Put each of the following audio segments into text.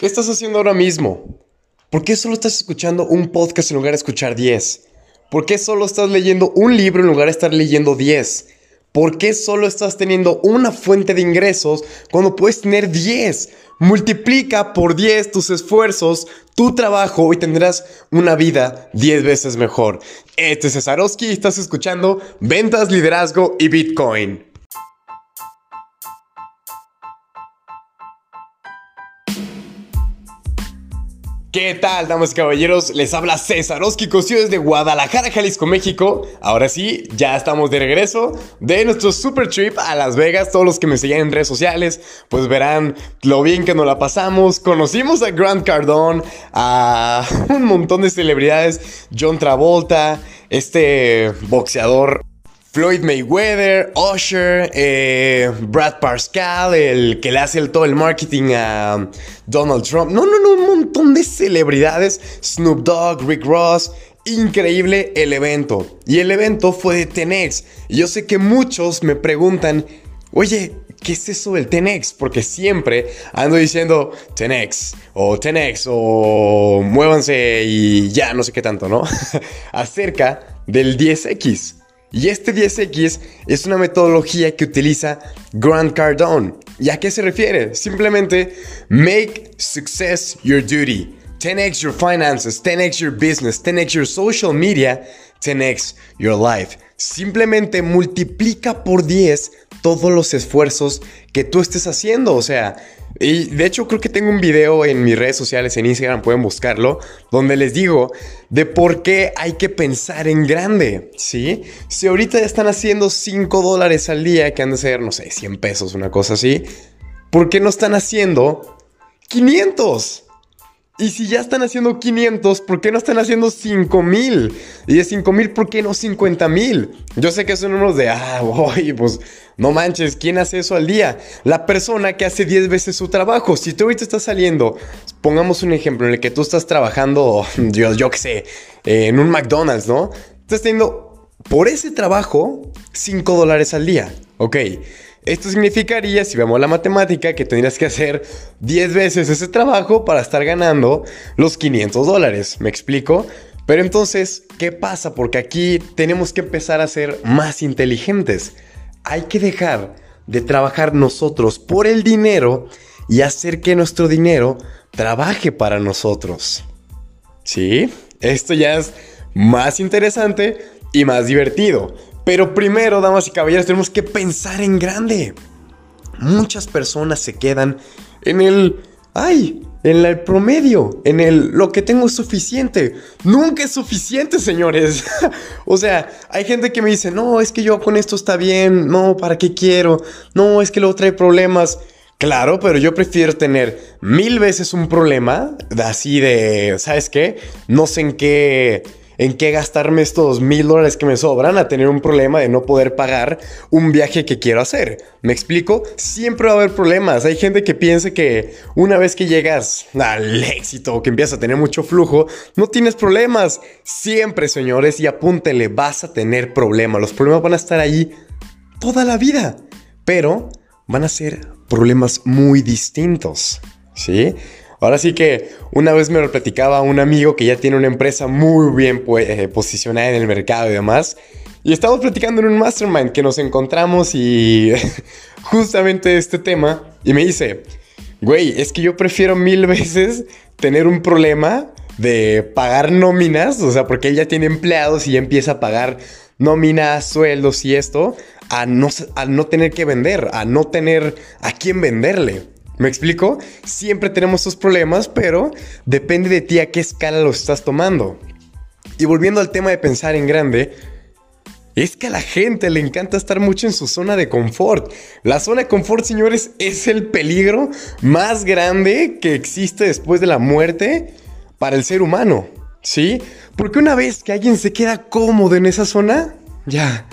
¿Qué estás haciendo ahora mismo? ¿Por qué solo estás escuchando un podcast en lugar de escuchar 10? ¿Por qué solo estás leyendo un libro en lugar de estar leyendo 10? ¿Por qué solo estás teniendo una fuente de ingresos cuando puedes tener 10? Multiplica por 10 tus esfuerzos, tu trabajo y tendrás una vida 10 veces mejor. Este es Cesarowski y estás escuchando Ventas, Liderazgo y Bitcoin. ¿Qué tal, damas y caballeros? Les habla César Oski desde Guadalajara, Jalisco, México. Ahora sí, ya estamos de regreso de nuestro super trip a Las Vegas. Todos los que me siguen en redes sociales, pues verán lo bien que nos la pasamos. Conocimos a Grant Cardone, a un montón de celebridades, John Travolta, este boxeador Floyd Mayweather, Usher, eh, Brad Pascal, el que le hace el, todo el marketing a Donald Trump. No, no, no, un montón de celebridades. Snoop Dogg, Rick Ross. Increíble el evento. Y el evento fue de Tenex. Yo sé que muchos me preguntan, oye, ¿qué es eso del Tenex? Porque siempre ando diciendo Tenex o Tenex o muévanse y ya no sé qué tanto, ¿no? Acerca del 10X. Y este 10X es una metodología que utiliza Grant Cardone. ¿Y a qué se refiere? Simplemente make success your duty. 10x your finances, 10x your business, 10x your social media, 10x your life. Simplemente multiplica por 10 todos los esfuerzos que tú estés haciendo. O sea, y de hecho creo que tengo un video en mis redes sociales, en Instagram, pueden buscarlo, donde les digo de por qué hay que pensar en grande, ¿sí? Si ahorita ya están haciendo 5 dólares al día, que han de ser, no sé, 100 pesos, una cosa así, ¿por qué no están haciendo 500? Y si ya están haciendo 500, ¿por qué no están haciendo 5000? Y de 5000, ¿por qué no 50000? Yo sé que son unos de, ah, oye, pues no manches, ¿quién hace eso al día? La persona que hace 10 veces su trabajo. Si tú ahorita estás saliendo, pongamos un ejemplo en el que tú estás trabajando, yo, yo qué sé, en un McDonald's, ¿no? Estás teniendo por ese trabajo 5 dólares al día, ¿ok? Esto significaría, si vemos la matemática, que tendrías que hacer 10 veces ese trabajo para estar ganando los 500 dólares. ¿Me explico? Pero entonces, ¿qué pasa? Porque aquí tenemos que empezar a ser más inteligentes. Hay que dejar de trabajar nosotros por el dinero y hacer que nuestro dinero trabaje para nosotros. ¿Sí? Esto ya es más interesante y más divertido. Pero primero, damas y caballeros, tenemos que pensar en grande. Muchas personas se quedan en el... ¡Ay! En el promedio, en el lo que tengo es suficiente. Nunca es suficiente, señores. o sea, hay gente que me dice, no, es que yo con esto está bien, no, ¿para qué quiero? No, es que luego trae problemas. Claro, pero yo prefiero tener mil veces un problema, así de, ¿sabes qué? No sé en qué en qué gastarme estos mil dólares que me sobran a tener un problema de no poder pagar un viaje que quiero hacer. ¿Me explico? Siempre va a haber problemas. Hay gente que piensa que una vez que llegas al éxito o que empiezas a tener mucho flujo, no tienes problemas. Siempre, señores, y apúntenle, vas a tener problemas. Los problemas van a estar ahí toda la vida, pero van a ser problemas muy distintos. ¿Sí? Ahora sí que una vez me lo platicaba un amigo que ya tiene una empresa muy bien eh, posicionada en el mercado y demás. Y estábamos platicando en un mastermind que nos encontramos y justamente este tema. Y me dice, güey, es que yo prefiero mil veces tener un problema de pagar nóminas, o sea, porque él ya tiene empleados y ya empieza a pagar nóminas, sueldos y esto, a no, a no tener que vender, a no tener a quién venderle. ¿Me explico? Siempre tenemos estos problemas, pero depende de ti a qué escala los estás tomando. Y volviendo al tema de pensar en grande, es que a la gente le encanta estar mucho en su zona de confort. La zona de confort, señores, es el peligro más grande que existe después de la muerte para el ser humano. ¿Sí? Porque una vez que alguien se queda cómodo en esa zona, ya,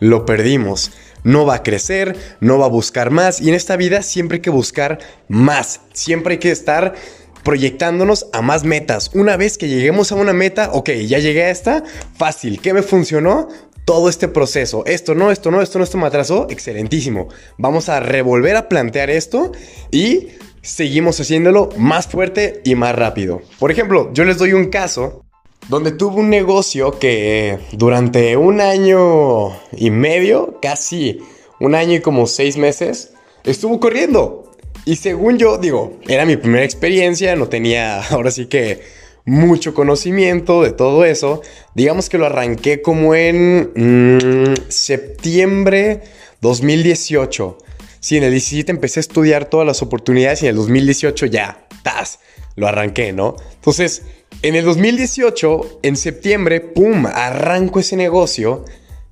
lo perdimos no va a crecer, no va a buscar más. Y en esta vida siempre hay que buscar más. Siempre hay que estar proyectándonos a más metas. Una vez que lleguemos a una meta, ok, ya llegué a esta, fácil. ¿Qué me funcionó? Todo este proceso. Esto no, esto no, esto no, esto me atrasó. Excelentísimo. Vamos a revolver a plantear esto y seguimos haciéndolo más fuerte y más rápido. Por ejemplo, yo les doy un caso donde tuve un negocio que durante un año y medio, casi un año y como seis meses, estuvo corriendo. Y según yo, digo, era mi primera experiencia, no tenía ahora sí que mucho conocimiento de todo eso. Digamos que lo arranqué como en mm, septiembre 2018. Sí, en el 17 empecé a estudiar todas las oportunidades y en el 2018 ya, ¡tas! Lo arranqué, ¿no? Entonces, en el 2018, en septiembre, ¡pum! Arranco ese negocio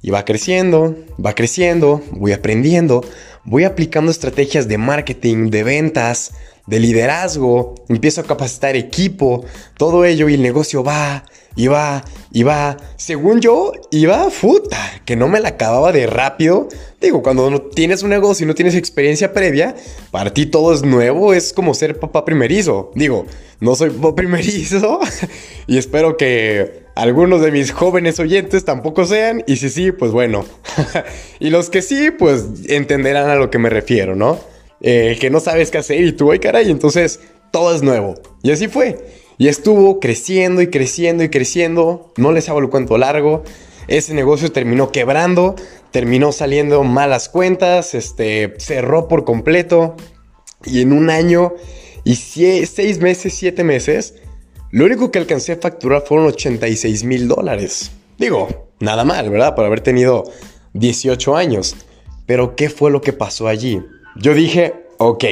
y va creciendo, va creciendo, voy aprendiendo, voy aplicando estrategias de marketing, de ventas, de liderazgo, empiezo a capacitar equipo, todo ello y el negocio va y va. Según yo, iba puta, que no me la acababa de rápido. Digo, cuando no tienes un negocio y no tienes experiencia previa, para ti todo es nuevo, es como ser papá primerizo. Digo, no soy papá primerizo y espero que algunos de mis jóvenes oyentes tampoco sean. Y si sí, pues bueno. y los que sí, pues entenderán a lo que me refiero, ¿no? Eh, que no sabes qué hacer y tú, ay caray, entonces todo es nuevo. Y así fue. Y estuvo creciendo y creciendo y creciendo. No les hago el cuento largo. Ese negocio terminó quebrando, terminó saliendo malas cuentas, este, cerró por completo. Y en un año y seis meses, siete meses, lo único que alcancé a facturar fueron 86 mil dólares. Digo, nada mal, ¿verdad? Por haber tenido 18 años. Pero ¿qué fue lo que pasó allí? Yo dije, ok,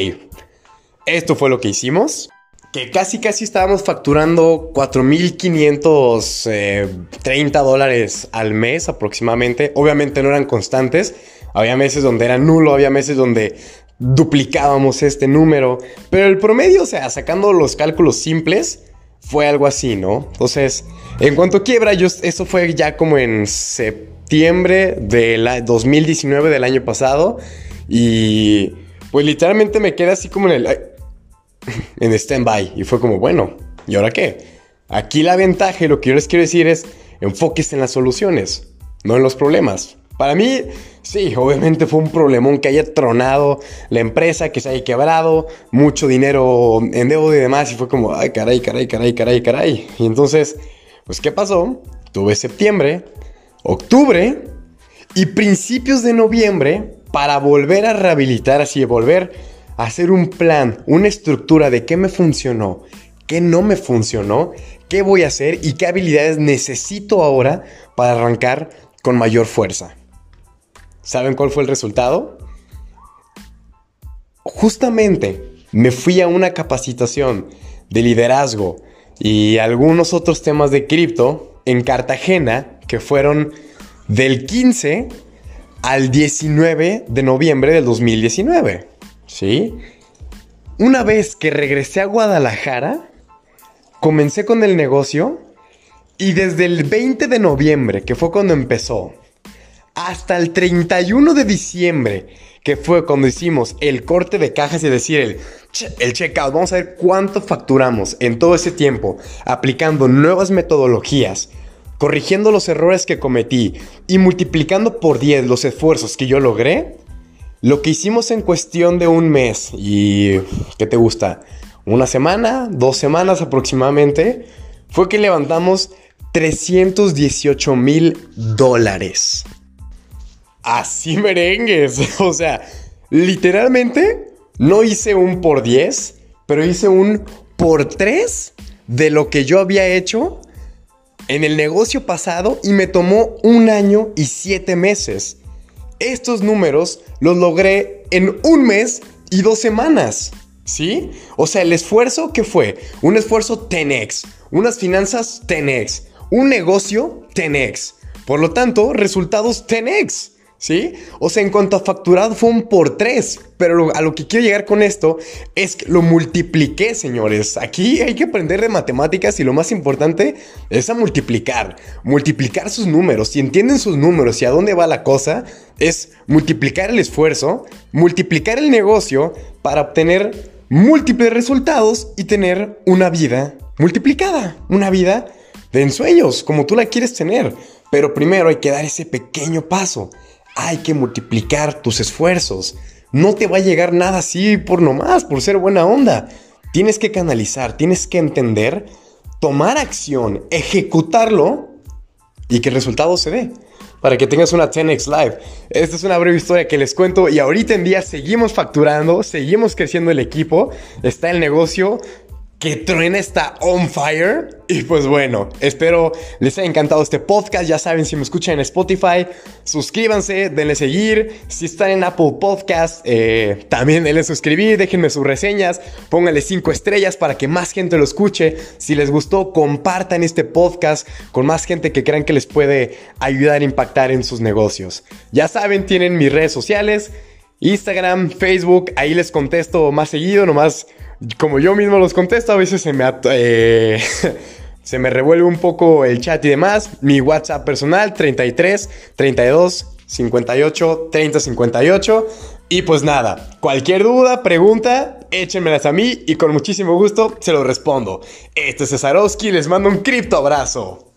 esto fue lo que hicimos. Que casi casi estábamos facturando 4.530 dólares al mes aproximadamente. Obviamente no eran constantes. Había meses donde era nulo, había meses donde duplicábamos este número. Pero el promedio, o sea, sacando los cálculos simples, fue algo así, ¿no? Entonces, en cuanto a quiebra, yo, eso fue ya como en septiembre del 2019 del año pasado. Y pues literalmente me quedé así como en el... En stand-by. Y fue como, bueno, ¿y ahora qué? Aquí la ventaja y lo que yo les quiero decir es, enfoques en las soluciones, no en los problemas. Para mí, sí, obviamente fue un problemón que haya tronado la empresa, que se haya quebrado, mucho dinero en deuda y demás, y fue como, ay, caray, caray, caray, caray, caray. Y entonces, pues, ¿qué pasó? Tuve septiembre, octubre y principios de noviembre para volver a rehabilitar, así, volver a hacer un plan, una estructura de qué me funcionó, qué no me funcionó, qué voy a hacer y qué habilidades necesito ahora para arrancar con mayor fuerza. ¿Saben cuál fue el resultado? Justamente me fui a una capacitación de liderazgo y algunos otros temas de cripto en Cartagena que fueron del 15 al 19 de noviembre del 2019. ¿Sí? Una vez que regresé a Guadalajara, comencé con el negocio y desde el 20 de noviembre, que fue cuando empezó, hasta el 31 de diciembre, que fue cuando hicimos el corte de cajas y decir el, el checkout, vamos a ver cuánto facturamos en todo ese tiempo, aplicando nuevas metodologías, corrigiendo los errores que cometí y multiplicando por 10 los esfuerzos que yo logré, lo que hicimos en cuestión de un mes y... ¿Qué te gusta? Una semana, dos semanas aproximadamente, fue que levantamos 318 mil dólares. Así merengues. O sea, literalmente no hice un por 10, pero hice un por 3 de lo que yo había hecho en el negocio pasado y me tomó un año y siete meses. Estos números los logré en un mes y dos semanas. ¿Sí? O sea, el esfuerzo que fue un esfuerzo 10x, unas finanzas 10x, un negocio 10x. Por lo tanto, resultados 10x. ¿Sí? O sea, en cuanto a facturado fue un por tres. Pero a lo que quiero llegar con esto es que lo multipliqué, señores. Aquí hay que aprender de matemáticas y lo más importante es a multiplicar. Multiplicar sus números. Si entienden sus números y a dónde va la cosa, es multiplicar el esfuerzo, multiplicar el negocio para obtener múltiples resultados y tener una vida multiplicada. Una vida de ensueños, como tú la quieres tener. Pero primero hay que dar ese pequeño paso hay que multiplicar tus esfuerzos. no te va a llegar nada así por nomás, por ser buena onda. Tienes que canalizar, tienes que entender, tomar acción, ejecutarlo y que el resultado se dé. Para que tengas una 10x Live. Esta es una breve historia que les cuento y ahorita en día seguimos facturando, seguimos creciendo el equipo, está el negocio, que Truena está on fire. Y pues bueno, espero les haya encantado este podcast. Ya saben, si me escuchan en Spotify, suscríbanse, denle seguir. Si están en Apple Podcast, eh, también denle suscribir, déjenme sus reseñas, pónganle 5 estrellas para que más gente lo escuche. Si les gustó, compartan este podcast con más gente que crean que les puede ayudar a impactar en sus negocios. Ya saben, tienen mis redes sociales. Instagram, Facebook, ahí les contesto más seguido, nomás como yo mismo los contesto, a veces se me, eh, se me revuelve un poco el chat y demás. Mi WhatsApp personal 33 32 58 30 58. Y pues nada, cualquier duda, pregunta, échenmelas a mí y con muchísimo gusto se los respondo. Este es Cesarowski, les mando un cripto abrazo.